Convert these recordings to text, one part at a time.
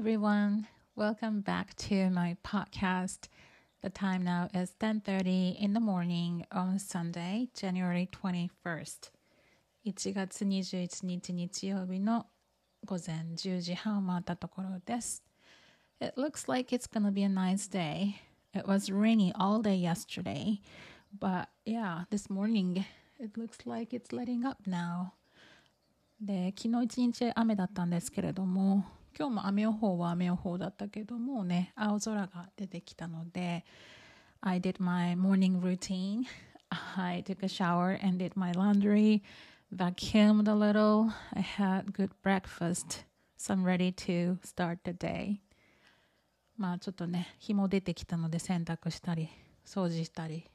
everyone. Welcome back to my podcast. The time now is 10:30 in the morning on Sunday, January 21st. 1月21日日曜日の午前10時半を回ったところです。It looks like it's gonna be a nice day. It was rainy all day yesterday, but yeah, this morning it looks like it's letting up now. で、昨日一日雨だったんですけれども、 今日も雨予報は雨予報だったけどもね、青空が出てきたので、I did my morning routine. I took a shower and did my laundry, vacuumed a little. I had good breakfast, so I'm ready to start the day. まあちょっとね、日も出てきたので洗濯したり、掃除したり、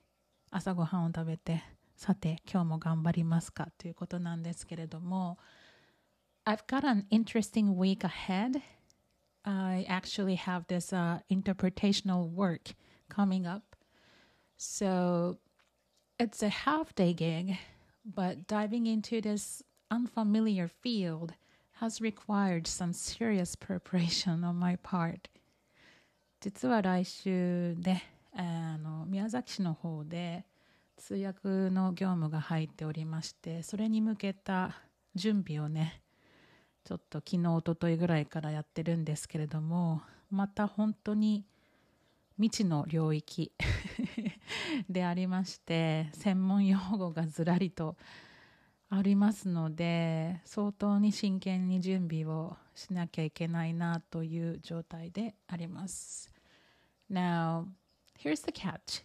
朝ごはんを食べて、さて今日も頑張りますかということなんですけれども、I've got an interesting week ahead. I actually have this uh, interpretational work coming up. So it's a half day gig, but diving into this unfamiliar field has required some serious preparation on my part. 実は来週ね、あの宮崎市の方で通訳の業務が入っておりまして、それに向けた準備をね、 ちょっと昨日おとといぐらいからやってるんですけれどもまた本当に未知の領域 でありまして専門用語がずらりとありますので相当に真剣に準備をしなきゃいけないなという状態であります。Now, here's the catch.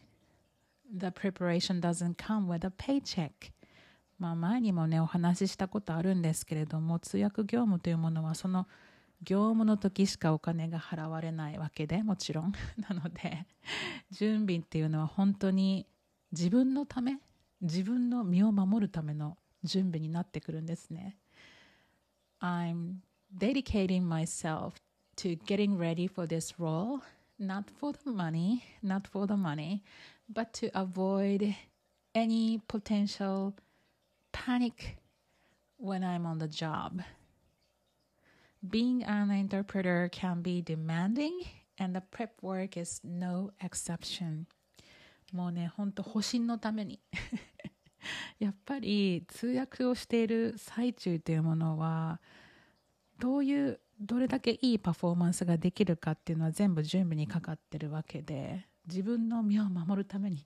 The preparation doesn't come with a paycheck. まあ、前にもねお話ししたことあるんですけれども通訳業務というものはその業務の時しかお金が払われないわけでもちろん。なので準備っていうのは本当に自分のため自分の身を守るための準備になってくるんですね。I'm dedicating myself to getting ready for this role not for the money not for the money but to avoid any potential panic when I'm on the job. Being an interpreter can be demanding, and the prep work is no exception. もうね、ほんと保身のために やっぱり通訳をしている最中というものは、どういう、どれだけいいパフォーマンスができるかっていうのは全部準備にかかってるわけで、自分の身を守るために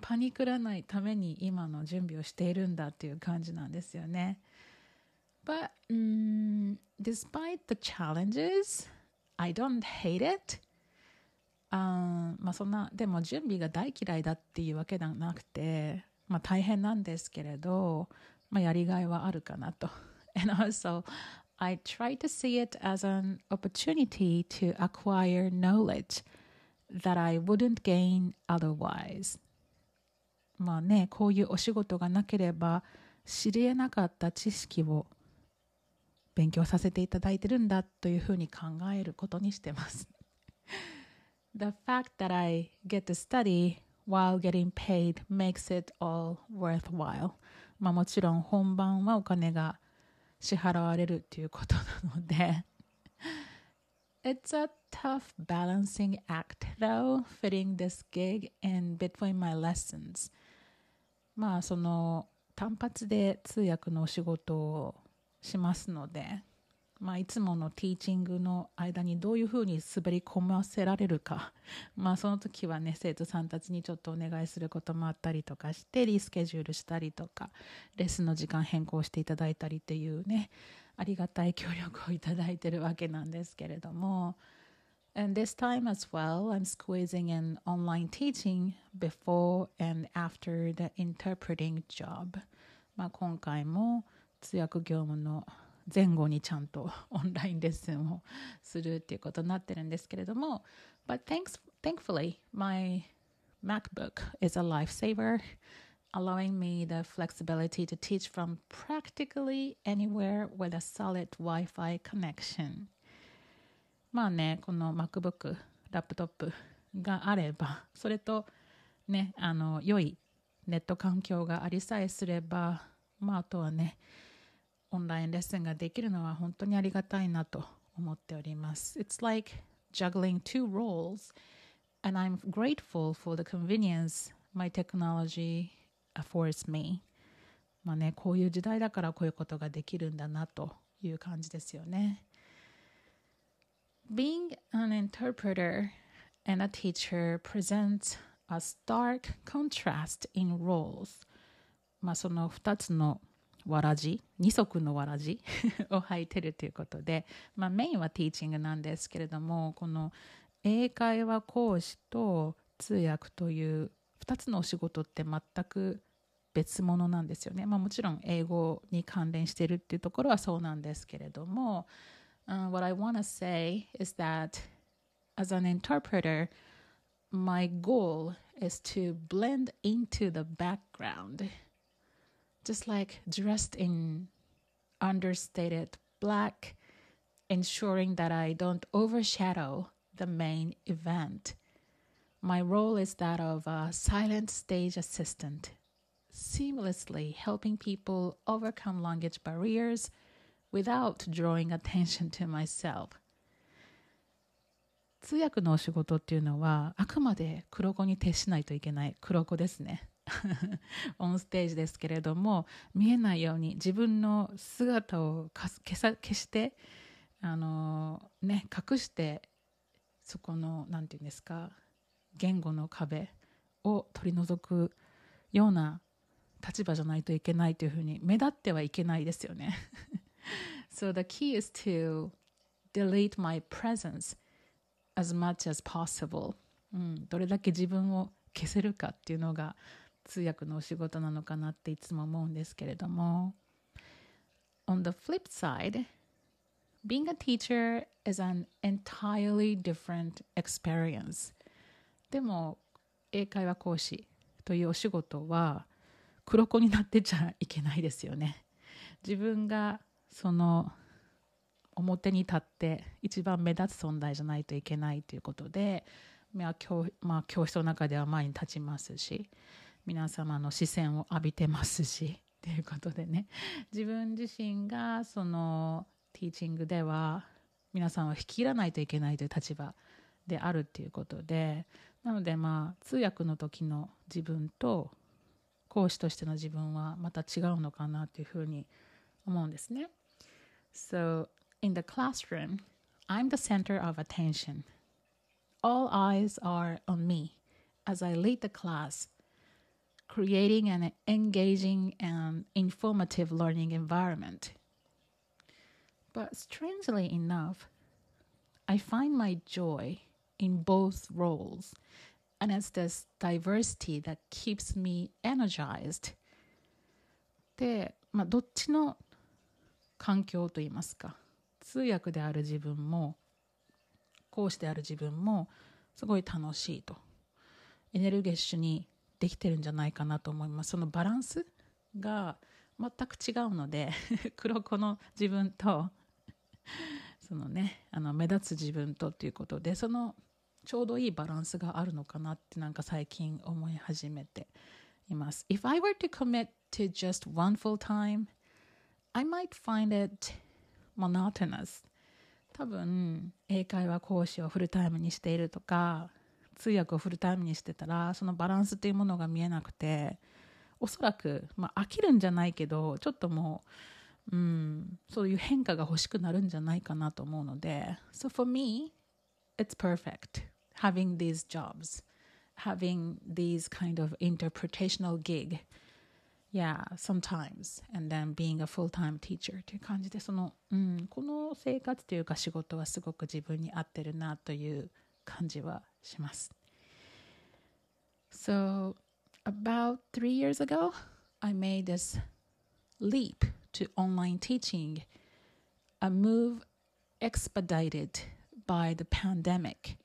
パニクらないために今の準備をしているんだっていう感じなんですよね。But、um, despite the challenges, I don't hate it. あまあそんなでも準備が大嫌いだっていうわけではなくて、まあ、大変なんですけれど、まあ、やりがいはあるかなと。And also, I try to see it as an opportunity to acquire knowledge that I wouldn't gain otherwise. まあね、こういうお仕事がなければ知り得なかった知識を勉強させていただいてるんだというふうに考えることにしてます。The fact that I get to study while getting paid makes it all worthwhile. まあもちろん本番はお金が支払われるということなので It's a tough balancing act though, fitting this gig in between my lessons. まあその単発で通訳のお仕事をしますので、まあ、いつものティーチングの間にどういうふうに滑り込ませられるか、まあ、その時はね生徒さんたちにちょっとお願いすることもあったりとかしてリスケジュールしたりとかレッスンの時間変更していただいたりっていうねありがたい協力をいただいてるわけなんですけれども。And this time as well, I'm squeezing in online teaching before and after the interpreting job. まあ今回も通訳業務の前後にちゃんとオンラインレッスンをするっていうことになってるんですけれども、But thanks, thankfully, my MacBook is a lifesaver, allowing me the flexibility to teach from practically anywhere with a solid Wi-Fi connection. まあねこの MacBook ラップトップがあればそれとねあの良いネット環境がありさえすればまああとはねオンラインレッスンができるのは本当にありがたいなと思っております。It's like juggling two roles, and I'm grateful for the convenience my technology affords me. まあね、こういう時代だからこういうことができるんだなという感じですよね。Being an interpreter and a teacher presents a stark contrast in roles. まあその2つのわらじ二足のわらじ を履いてるということで、まあ、メインはティーチングなんですけれどもこの英会話講師と通訳という2つのお仕事って全く別物なんですよね。まあ、もちろん英語に関連してるっていうところはそうなんですけれども、uh, What I want to say is that as an interpreter, my goal is to blend into the background. just like dressed in understated black, ensuring that I don't overshadow the main event. My role is that of a silent stage assistant, seamlessly helping people overcome language barriers without drawing attention to myself. 通訳のお仕事っていうのはあくまで黒子に徹しないといけない黒子ですね。オンステージですけれども見えないように自分の姿を消さ消してあの、ね、隠してそこの何て言うんですか言語の壁を取り除くような立場じゃないといけないというふうに目立ってはいけないですよね。So the key is to delete my presence as much as possible、うん、どれだけ自分を消せるかっていうのが通訳のお仕事なのかなっていつも思うんですけれども On the flip side being a teacher is an entirely different experience でも英会話講師というお仕事は黒子になってちゃいけないですよね自分がその表に立って一番目立つ存在じゃないといけないということで、まあ教まあ、教室の中では前に立ちますし皆様の視線を浴びてますしということでね自分自身がそのティーチングでは皆さんを引き入らないといけないという立場であるっていうことでなのでまあ通訳の時の自分と講師としての自分はまた違うのかなというふうに思うんですね。So in the classroom, I'm the center of attention. All eyes are on me as I lead the class creating an engaging and informative learning environment. But strangely enough, I find my joy in both roles, and it's this diversity that keeps me energized. で、まあ、どっちの 環境といいますか。通訳である自分も講師である自分もすごい楽しいと。エネルギッシュにできてるんじゃないかなと思います。そのバランスが全く違うので 黒子の自分とそのねあの目立つ自分とっていうことでそのちょうどいいバランスがあるのかなってなんか最近思い始めています。If I were to commit to just one full time I might find it monotonous. 多分英会話講師をフルタイムにしているとか通訳をフルタイムにしてたらそのバランスっていうものが見えなくておそらく、まあ、飽きるんじゃないけどちょっともう、うん、そういう変化が欲しくなるんじゃないかなと思うので。So for me it's perfect having these jobs having these kind of interpretational gig. yeah sometimes and then being a full-time teacher という感じでその、うん、この生活というか仕事はすごく自分に合ってるなという感じはします。So, about three years ago, I made this leap to online teaching, a move expedited by the pandemic.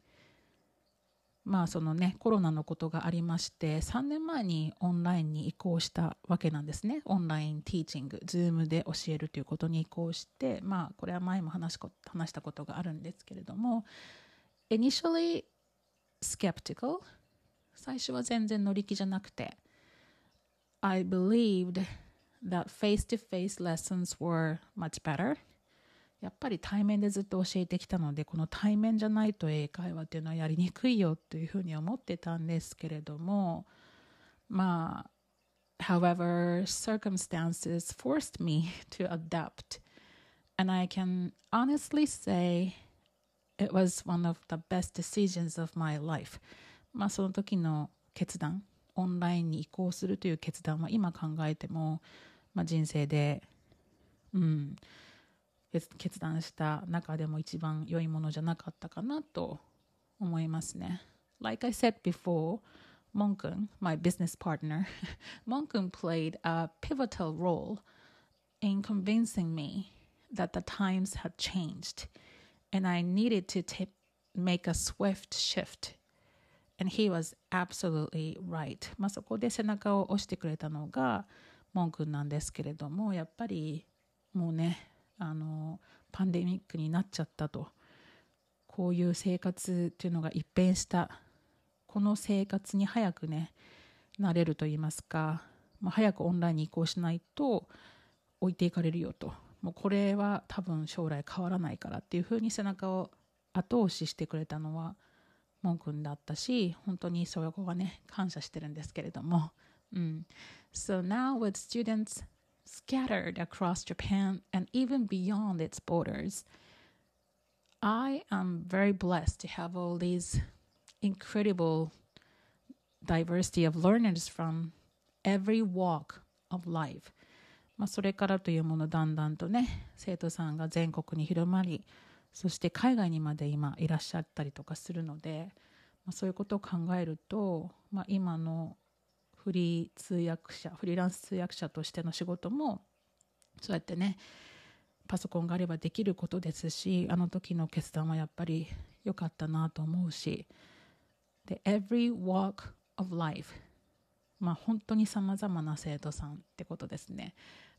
まあそのねコロナのことがありまして3年前にオンラインに移行したわけなんですね。オンラインティーチング Zoom で教えるということに移行してまあこれは前も話し話したことがあるんですけれども initially skeptical 最初は全然乗り気じゃなくて I believed that face-to-face lessons were much better やっぱり対面でずっと教えてきたのでこの対面じゃないと英会話っていうのはやりにくいよというふうに思ってたんですけれどもまあ however circumstances forced me to adapt. And I can honestly say it was one of the best decisions of my life. まあその時の決断オンラインに移行するという決断は今考えても、まあ、人生でうん。決断した中でも一番良いものじゃなかったかなと思いますね。Like I said before, Monkun, my business partner, Monkun played a pivotal role in convincing me that the times had changed and I needed to t- make a swift shift. And he was absolutely right. まあそこで背中を押してくれたのがモン君なんですけれども、やっぱりもうね、あのパンデミックになっちゃったと。こういう生活っていうのが一変した。この生活に早くねなれると言いますか、まあ、早くオンラインに移行しないと置いていかれるよと。もうこれは多分将来変わらないからっていうふうに背中を後押ししてくれたのはモン君だったし本当にそれはね感謝してるんですけれども、うん、So now with students scattered across Japan and even beyond its borders. I am very blessed to have all these incredible diversity of learners from every walk of life. まあ、それからというものだんだんとね生徒さんが全国に広まりそして海外にまで今いらっしゃったりとかするので、まあ、そういうことを考えると、まあ、今の フリー通訳者フリーランス通訳者としての仕事もそうやってねパソコンがあればできることですしあの時の決断はやっぱり良かったなと思うしで Every walk of life まあ本当にさまざまな生徒さんってことですね。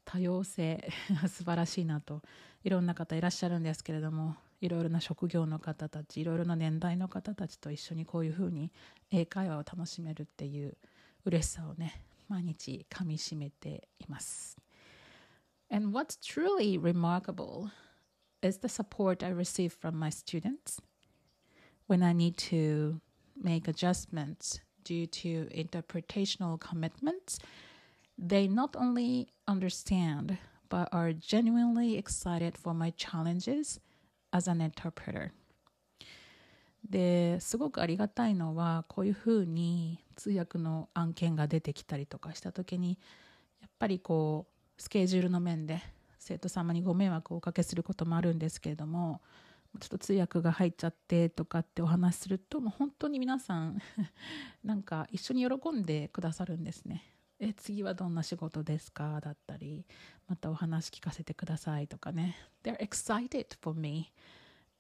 多様性 素晴らしいなといろんな方いらっしゃるんですけれどもいろいろな職業の方たちいろいろな年代の方たちと一緒にこういうふうに英会話を楽しめるっていう嬉しさをね毎日かみしめています And what's truly remarkable is the support I receive from my students when I need to make adjustments due to interpretational commitments. They not only understand but are genuinely excited for my challenges as an interpreter. ですごくありがたいのはこういうふうに通訳の案件が出てきたりとかした時にやっぱりこうスケジュールの面で生徒様にご迷惑をおかけすることもあるんですけれどもちょっと通訳が入っちゃってとかってお話しするともう本当に皆さん なんか一緒に喜んでくださるんですね。え次はどんな仕事ですか？だったりまたお話聞かせてくださいとかね。They're excited for me.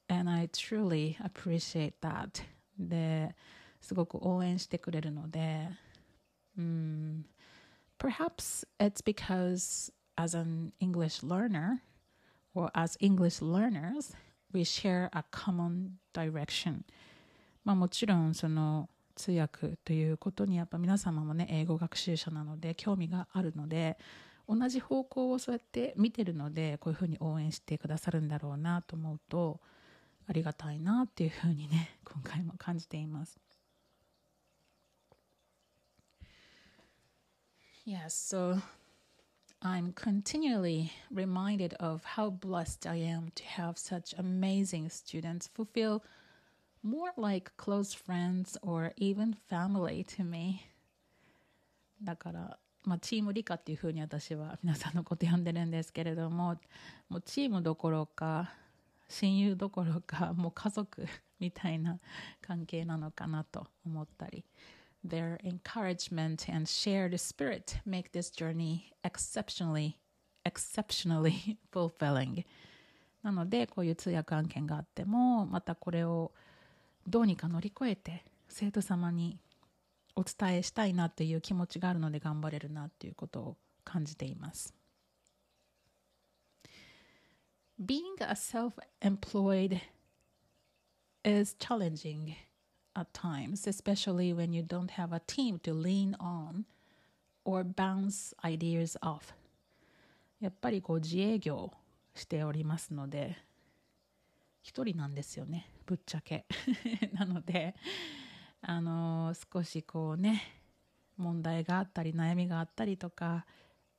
And I truly appreciate that ですごく応援してくれるので、うん、perhaps it's because as an English learner or as English learners we share a common direction まあもちろんその通訳ということにやっぱ皆様もね英語学習者なので興味があるので同じ方向をそうやって見てるのでこういうふうに応援してくださるんだろうなと思うとありがたいなっていうふうにね今回も感じています。Yes, so I'm continually reminded of how blessed I am to have such amazing students who feel more like close friends or even family to me. だから、まあ、チーム理科っていうふうに私は皆さんのこと呼んでるんですけれども、もうチームどころか、親友どころか もう家族 みたいな関係なのかなと思ったり Their encouragement and shared spirit make this journey exceptionally exceptionally fulfilling なのでこういう通訳案件があってもまたこれをどうにか乗り越えて生徒様にお伝えしたいなという気持ちがあるので頑張れるなということを感じています。Being a self employed is challenging at times, especially when you don't have a team to lean on or bounce ideas off. やっぱりこう自営業しておりますので一人なんですよねぶっちゃけなのであの少しこうね問題があったり悩みがあったりとか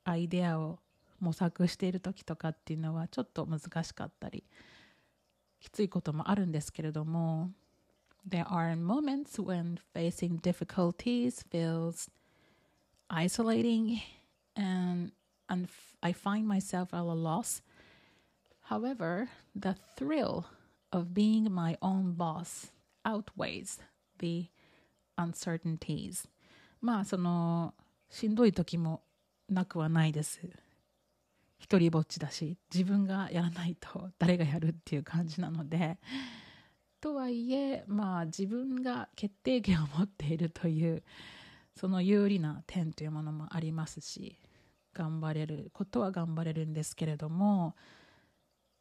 アイデアを模索している時とかっていうのはちょっと難しかったりきついこともあるんですけれども There are moments when facing difficulties feels isolating and, and I find myself at a loss. However, the thrill of being my own boss outweighs the uncertainties. まあそのしんどい時もなくはないです。一人ぼっちだし自分がやらないと誰がやるっていう感じなので。とはいえまあ自分が決定権を持っているというその有利な点というものもありますし頑張れることは頑張れるんですけれども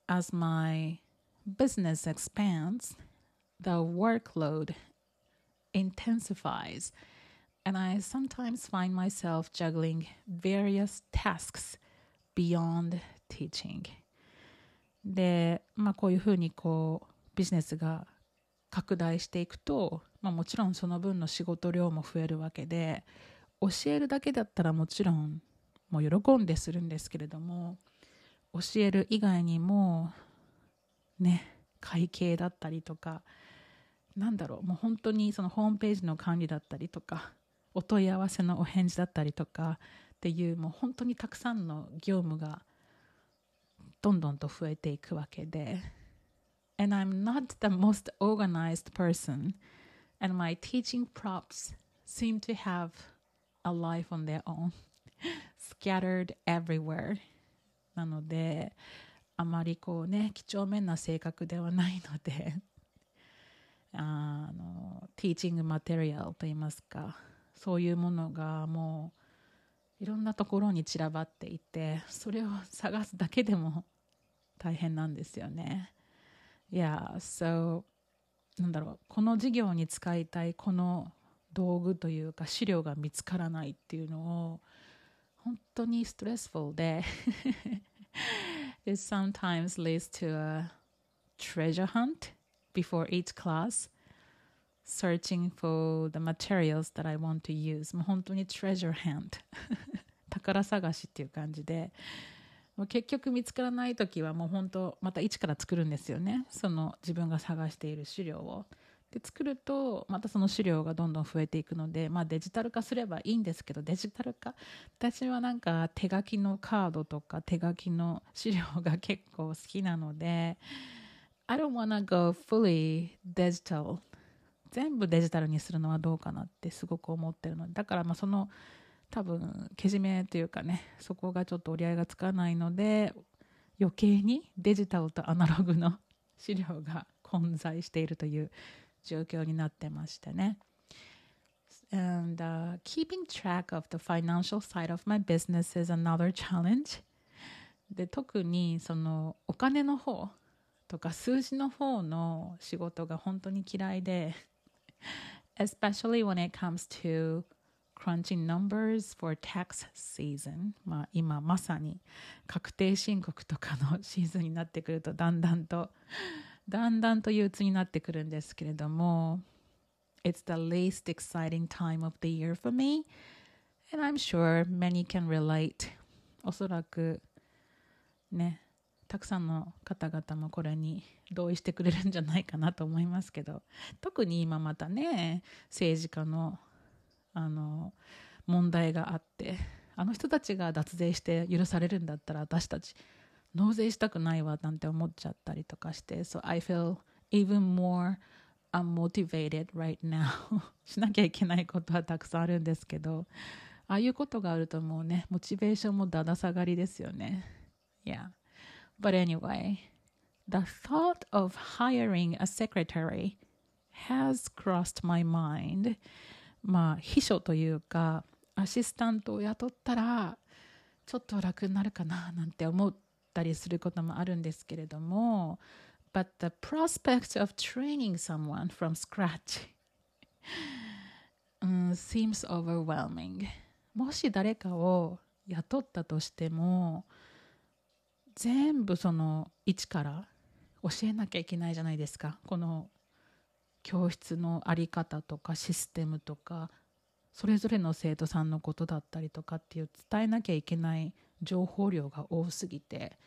As my business expands the workload intensifies and I sometimes find myself juggling various tasks beyond teaching. で、まあ、こういうふうにこうビジネスが拡大していくと、まあ、もちろんその分の仕事量も増えるわけで教えるだけだったらもちろんもう喜んでするんですけれども教える以外にもね会計だったりとかなんだろうもう本当にそのホームページの管理だったりとかお問い合わせのお返事だったりとかっていうもう本当にたくさんの業務がどんどんと増えていくわけで And I'm not the most organized person and my teaching props seem to have a life on their own scattered everywhere なのであまりこうね几帳面な性格ではないのであのティーチングマテリアルといいますかそういうものがもういろんなところに散らばっていてそれを探すだけでも大変なんですよね。いや、so なんだろうこの授業に使いたいこの道具というか資料が見つからないっていうのを本当にストレスフルで It sometimes leads to a treasure hunt before each class searching for the materials that I want to use. もう本当に treasure hunt. 宝探しっていう感じで。もう結局見つからない時はもう本当また一から作るんですよね。その自分が探している資料を。で作るとまたその資料がどんどん増えていくので、まあ、デジタル化すればいいんですけどデジタル化？私はなんか手書きのカードとか手書きの資料が結構好きなので I don't wanna go fully digital 全部デジタルにするのはどうかなってすごく思ってるのでだからまあその多分けじめというかねそこがちょっと折り合いがつかないので余計にデジタルとアナログの資料が混在しているという状況になってましてね。And、uh, keeping track of the financial side of my business is another challenge. で特にそのお金の方とか数字の方の仕事が本当に嫌いで especially when it comes to crunching numbers for tax season まあ今まさに確定申告とかのシーズンになってくるとだんだんとだんだんと憂鬱になってくるんですけれども It's the least exciting time of the year for me and I'm sure many can relate おそらくね たくさんの方々もこれに同意してくれるんじゃないかなと思いますけど。特に今またね政治家のあの問題があってあの人たちが脱税して許されるんだったら私たち納税したくないわなんて思っちゃったりとかして。So I feel even more unmotivated right now しなきゃいけないことはたくさんあるんですけど。ああいうことがあるともうねモチベーションもだだ下がりですよね。Yeah. But anyway the thought of hiring a secretary has crossed my mind まあ秘書というかアシスタントを雇ったらちょっと楽になるかななんて思ったりすることもあるんですけれども But the prospect of training someone from scratch、um, seems overwhelming もし誰かを雇ったとしても 全部その一から教えなきゃいけないじゃないですかこの教室の在り方とかシステムとかそれぞれの生徒さんのことだったりとかっていう伝えなきゃいけない情報量が多すぎて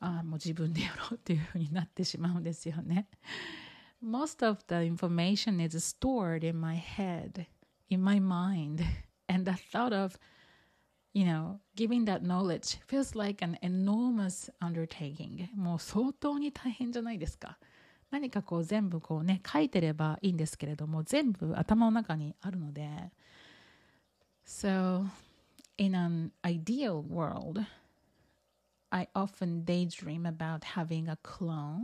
ああもう自分でやろうっていうふうになってしまうんですよね。Most of the information is stored in my head, in my mind, and the thought of you know, giving that knowledge feels like an enormous undertaking. もう相当に大変じゃないですか。何かこう全部こうね、書いてればいいんですけれども、全部頭の中にあるので。So, in an ideal world, I often daydream about having a clone.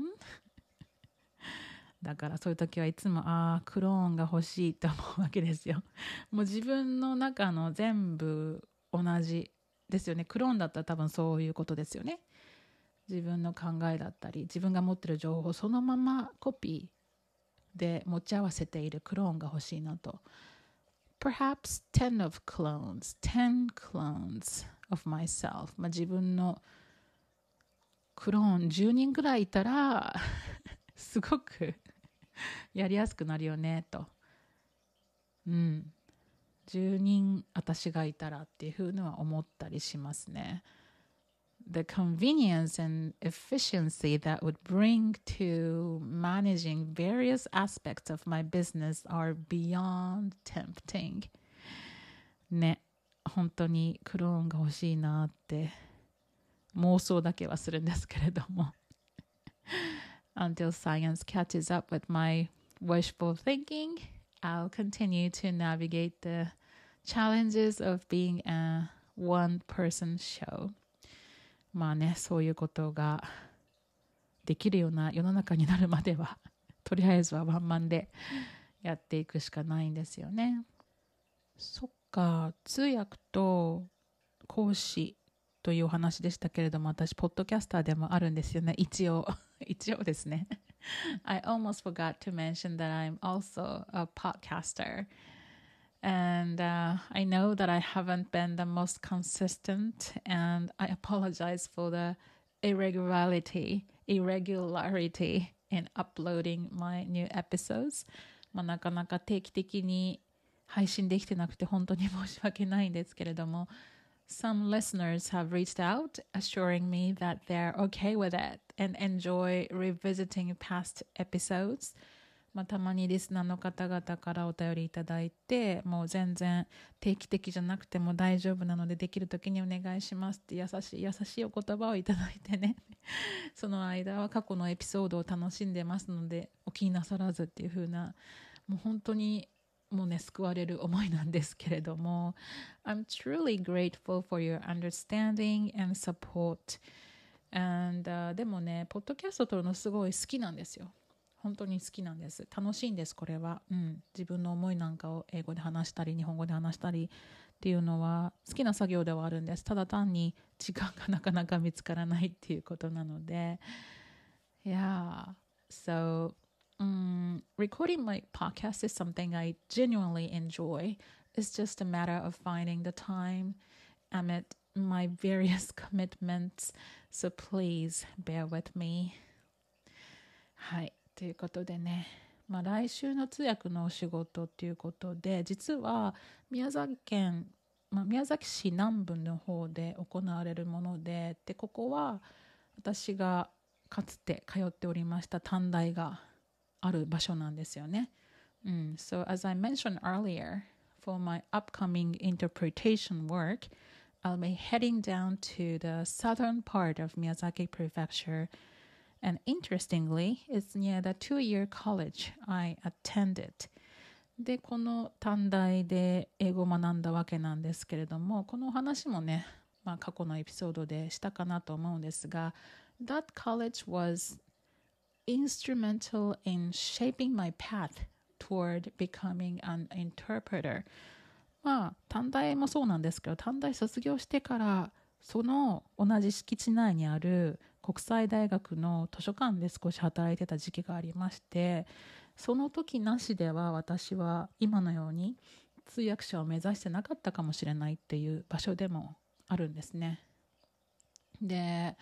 だからそういう時はいつもああクローンが欲しいと思うわけですよ。もう自分の中の全部同じですよね。クローンだったら多分そういうことですよね。自分の考えだったり自分が持ってる情報そのままコピーで持ち合わせているクローンが欲しいなと。Perhaps 10 of clones 10 clones of myself、まあ、自分のクローン10人ぐらいいたら すごく やりやすくなるよねと。うん。10人私がいたらっていうふうには思ったりしますね。The convenience and efficiency that would bring to managing various aspects of my business are beyond tempting. ね、本当にクローンが欲しいなって妄想だけはするんですけれども。Until science catches up with my wishful thinking, I'll continue to navigate the challenges of being a one person show. まあねそういうことができるような世の中になるまでは とりあえずはワンマンでやっていくしかないんですよね。そっか通訳と講師というお話でしたけれども私ポッドキャスターでもあるんですよね。一応 一応ですね。I almost forgot to mention that I'm also a podcaster. And uh, I know that I haven't been the most consistent, and I apologize for the irregularity, irregularity in uploading my new episodes. まあ、なかなか定期的に配信できてなくて本当に申し訳ないんですけれども、some listeners have reached out assuring me that they're okay with it and enjoy revisiting past episodes. まあ、たまにリスナーの方々からお便りいただいてもう全然定期的じゃなくても大丈夫なのでできる時にお願いしますって優しい優しいお言葉をいただいてね。その間は過去のエピソードを楽しんでますのでお気になさらずっていう風なもう本当にもうね救われる思いなんですけれども。I'm truly grateful for your understanding and support. And、uh, でもねポッドキャスト撮るのすごい好きなんですよ。本当に好きなんです。楽しいんです、これは。うん。自分の思いなんかを英語で話したり、日本語で話したりっていうのは好きな作業ではあるんです。ただ単に時間がなかなか見つからないっていうことなので。Yeah. So, um, recording my podcast is something I genuinely enjoy. It's just a matter of finding the time amid my various commitments. So please bear with me. はい。ということでね、まあ、来週の通訳のお仕事っていうことで実は宮崎県、まあ、宮崎市南部の方で行われるものででここは私がかつて通っておりました短大がある場所なんですよね。うん、so as I mentioned earlier, for my upcoming interpretation work, I'll be heading down to the southern part of Miyazaki Prefecture And interestingly, it's near the two-year college I attended. で、この短大で英語を学んだわけなんですけれども、この話もね、まあ、過去のエピソードでしたかなと思うんですが、That college was instrumental in shaping my path toward becoming an interpreter. まあ、短大もそうなんですけど、短大卒業してから、その同じ敷地内にある国際大学の図書館で少し働いてた時期がありましてその時なしでは私は今のように通訳者を目指してなかったかもしれないっていう場所でもあるんですね。で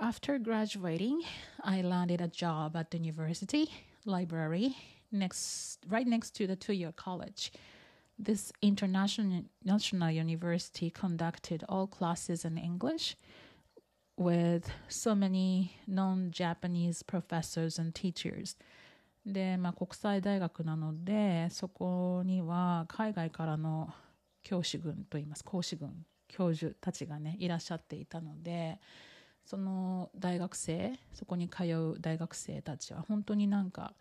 After graduating, I landed a job at the university library next right next to the two-year college. This international national university conducted all classes in English with so many non-Japanese professors and teachers. で、まあ、国際大学なのでそこには海外からの教師軍といいます講師軍教授たちがねいらっしゃっていたのでその大学生そこに通う大学生たちは本当になんか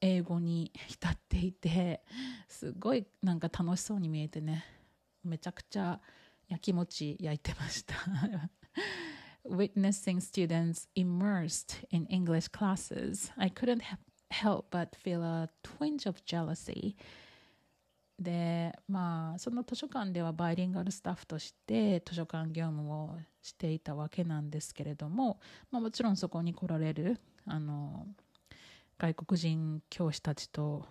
英語に浸っていてすごいなんか楽しそうに見えてねめちゃくちゃやきもち焼いてました Witnessing students immersed in English classes, I couldn't help but feel a twinge of jealousy. でまあその図書館ではバイリンガルスタッフとして図書館業務をしていたわけなんですけれども、まあ、もちろんそこに来られるあの外国人教師たちと、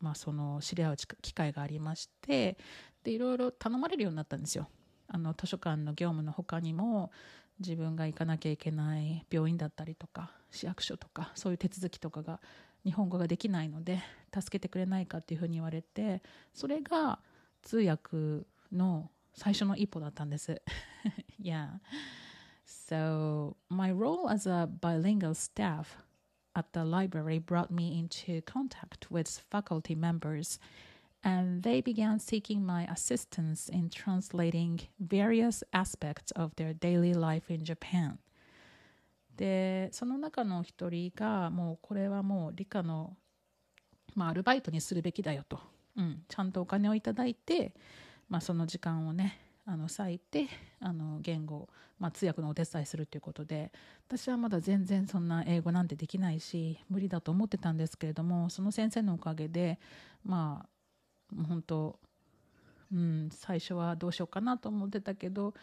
まあ、その知り合う機会がありましてでいろいろ頼まれるようになったんですよ。あの図書館の業務の他にも自分が行かなきゃいけない病院だったりとか市役所とかそういう手続きとかが日本語ができないので助けてくれないかっていうふうに言われてそれが通訳の最初の一歩だったんです。yeah. So my role as a bilingual staff at the library brought me into contact with faculty members and they began seeking my assistance in translating various aspects of their daily life in Japan. でその中の一人がもうこれはもう理科の、まあ、アルバイトにするべきだよと、うん、ちゃんとお金をいただいて、まあ、その時間をねあの割いてあの言語、まあ、通訳のお手伝いするということで私はまだ全然そんな英語なんてできないし無理だと思ってたんですけれどもその先生のおかげでまあ本当、うん、最初はどうしようかなと思ってたけど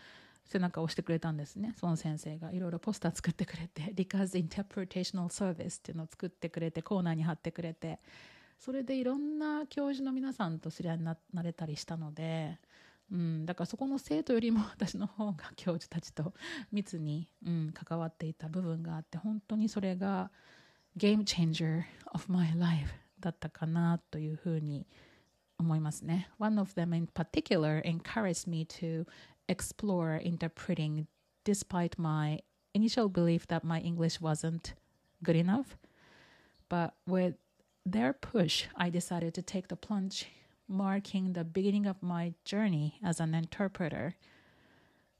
背中を押してくれたんですね。その先生が。いろいろポスター作ってくれて「理科 Interpretational Service」っていうのを作ってくれてコーナーに貼ってくれて。それでいろんな教授の皆さんと知り合いになれたりしたので、うん、だからそこの生徒よりも私の方が教授たちと密に、うん、関わっていた部分があって本当にそれがゲームチェンジャー of my life だったかなというふうに思いますね。One of them in particular encouraged me to explore interpreting despite my initial belief that my English wasn't good enough. But with their push, I decided to take the plunge, marking the beginning of my journey as an interpreter.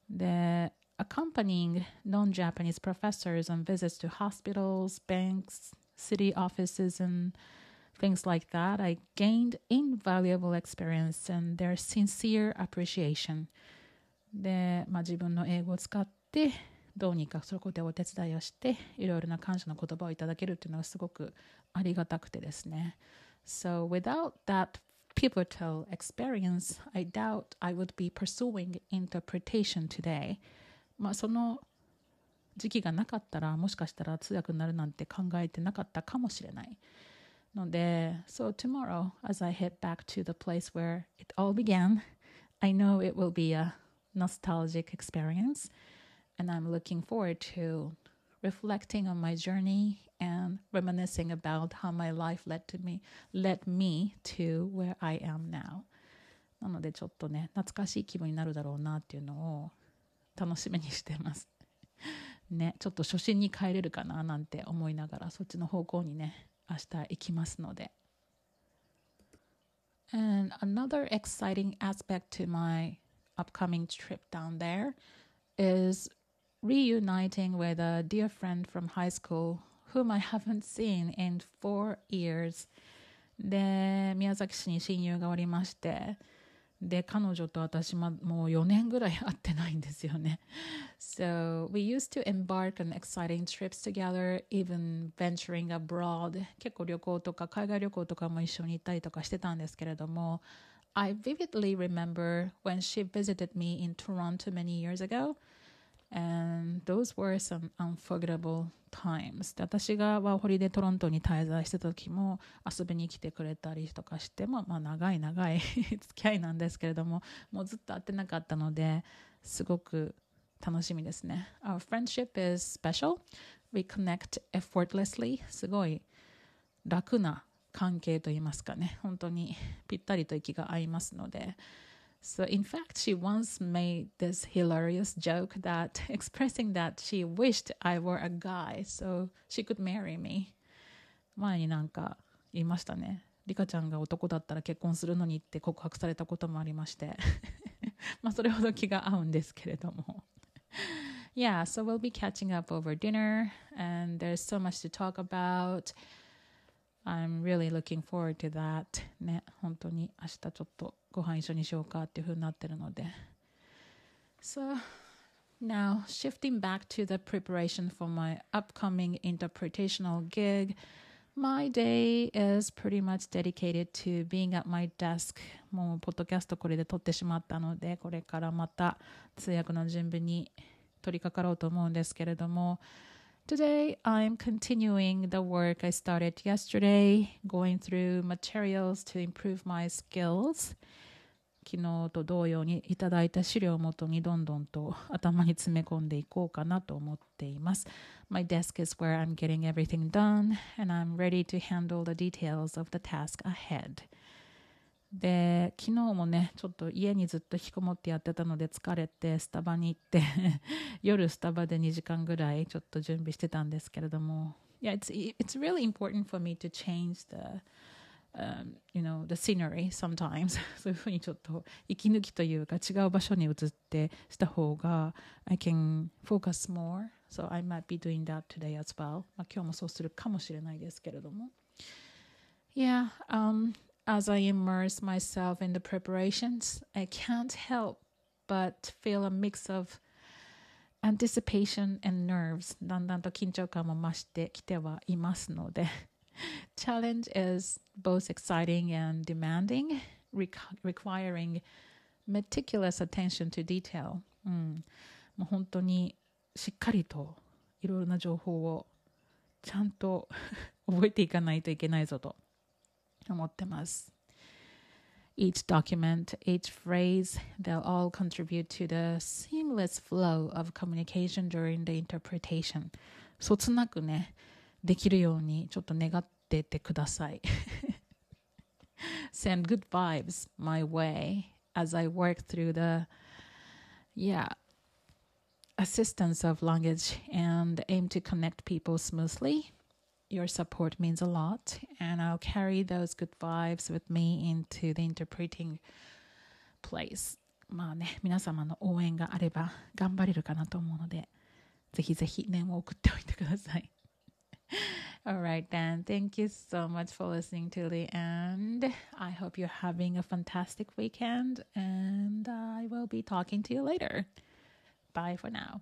The accompanying non Japanese professors on visits to hospitals, banks, city offices, and things like that, I gained invaluable experience and their sincere appreciation. で、まあ、自分の英語を使ってどうにかそこでお手伝いをしていろいろな感謝の言葉をいただけるっていうのがすごくありがたくてですね。So without that pivotal experience, I doubt I would be pursuing interpretation today. まあその時期がなかったらもしかしたら通訳になるなんて考えてなかったかもしれない。ので、So tomorrow, as I head back to the place where it all began, I know it will be a nostalgic experience. And I'm looking forward to reflecting on my journey and reminiscing about how my life led to me led me to where I am now. なのでちょっとね懐かしい気分になるだろうなっていうのを楽しみにしてます。ね、ちょっと初心に帰れるかななんて思いながらそっちの方向にね 明日行きますので。And another exciting aspect to my upcoming trip down there is reuniting with a dear friend from high school whom I haven't seen in four years. で、宮崎市に親友がおりまして、 で、彼女と私ももう4年ぐらい会ってないんですよね。So we used to embark on exciting trips together, even venturing abroad. 結構旅行とか海外旅行とかも一緒に行ったりとかしてたんですけれども、I vividly remember when she visited me in Toronto many years ago. And those were some unforgettable times. で私がワーホリでトロントに滞在してた時も遊びに来てくれたりとかしても、まあ、長い長い 付き合いなんですけれどももうずっと会ってなかったのですごく楽しみですね。Our friendship is special. We connect effortlessly. すごい楽な関係といいますかね。本当にぴったりと息が合いますので。So, in fact, she once made this hilarious joke that expressing that she wished I were a guy so she could marry me. 前になんか言いましたね。リカちゃんが男だったら結婚するのにって告白されたこともありましてまあそれほど気が合うんですけれども Yeah, so we'll be catching up over dinner and there's so much to talk about I'm really looking forward to that ね本当に明日ちょっと ご飯一緒にしようかっていう風になってるので So now shifting back to the preparation for my upcoming interpretational gig My day is pretty much dedicated to being at my desk. もう、ポッドキャストこれで撮ってしまったので、これからまた通訳の準備に取り掛かろうと思うんですけれども、Today, I'm continuing the work I started yesterday, going through materials to improve my skills. 昨日と同様にいただいた資料をもとにどんどんと頭に詰め込んでいこうかなと思っています。My desk is where I'm getting everything done and I'm ready to handle the details of the task ahead. で、昨日もね、ちょっと家にずっと引きこもってやってたので疲れてスタバに行って夜スタバで2時間ぐらいちょっと準備してたんですけれども Yeah, it's, it's really important for me to change the um, you know, the scenery sometimes そういうふうにちょっと息抜きというか違う場所に移ってした方が I can focus more so I might be doing that today as well まあ今日もそうするかもしれないですけれども Yeah, um, as I immerse myself in the preparations I can't help but feel a mix of anticipation and nerves だんだんと緊張感も増してきてはいますので challenge is both exciting and demanding, requiring meticulous attention to detail、うん、もう本当にしっかりといろいろな情報をちゃんと覚えていかないといけないぞと 思ってます。Each document, each phrase, they'll all contribute to the seamless flow of communication during the interpretation. そつなくね、できるようにちょっと願っててください。Send good vibes my way as I work through the, yeah, assistance of language and aim to connect people smoothly. Your support means a lot, and I'll carry those good vibes with me into the interpreting place. まあね、皆様の応援があれば頑張れるかなと思うので、ぜひぜひ念を送っておいてください。All right, then. Thank you so much for listening to the end. I hope you're having a fantastic weekend, and I will be talking to you later. Bye for now.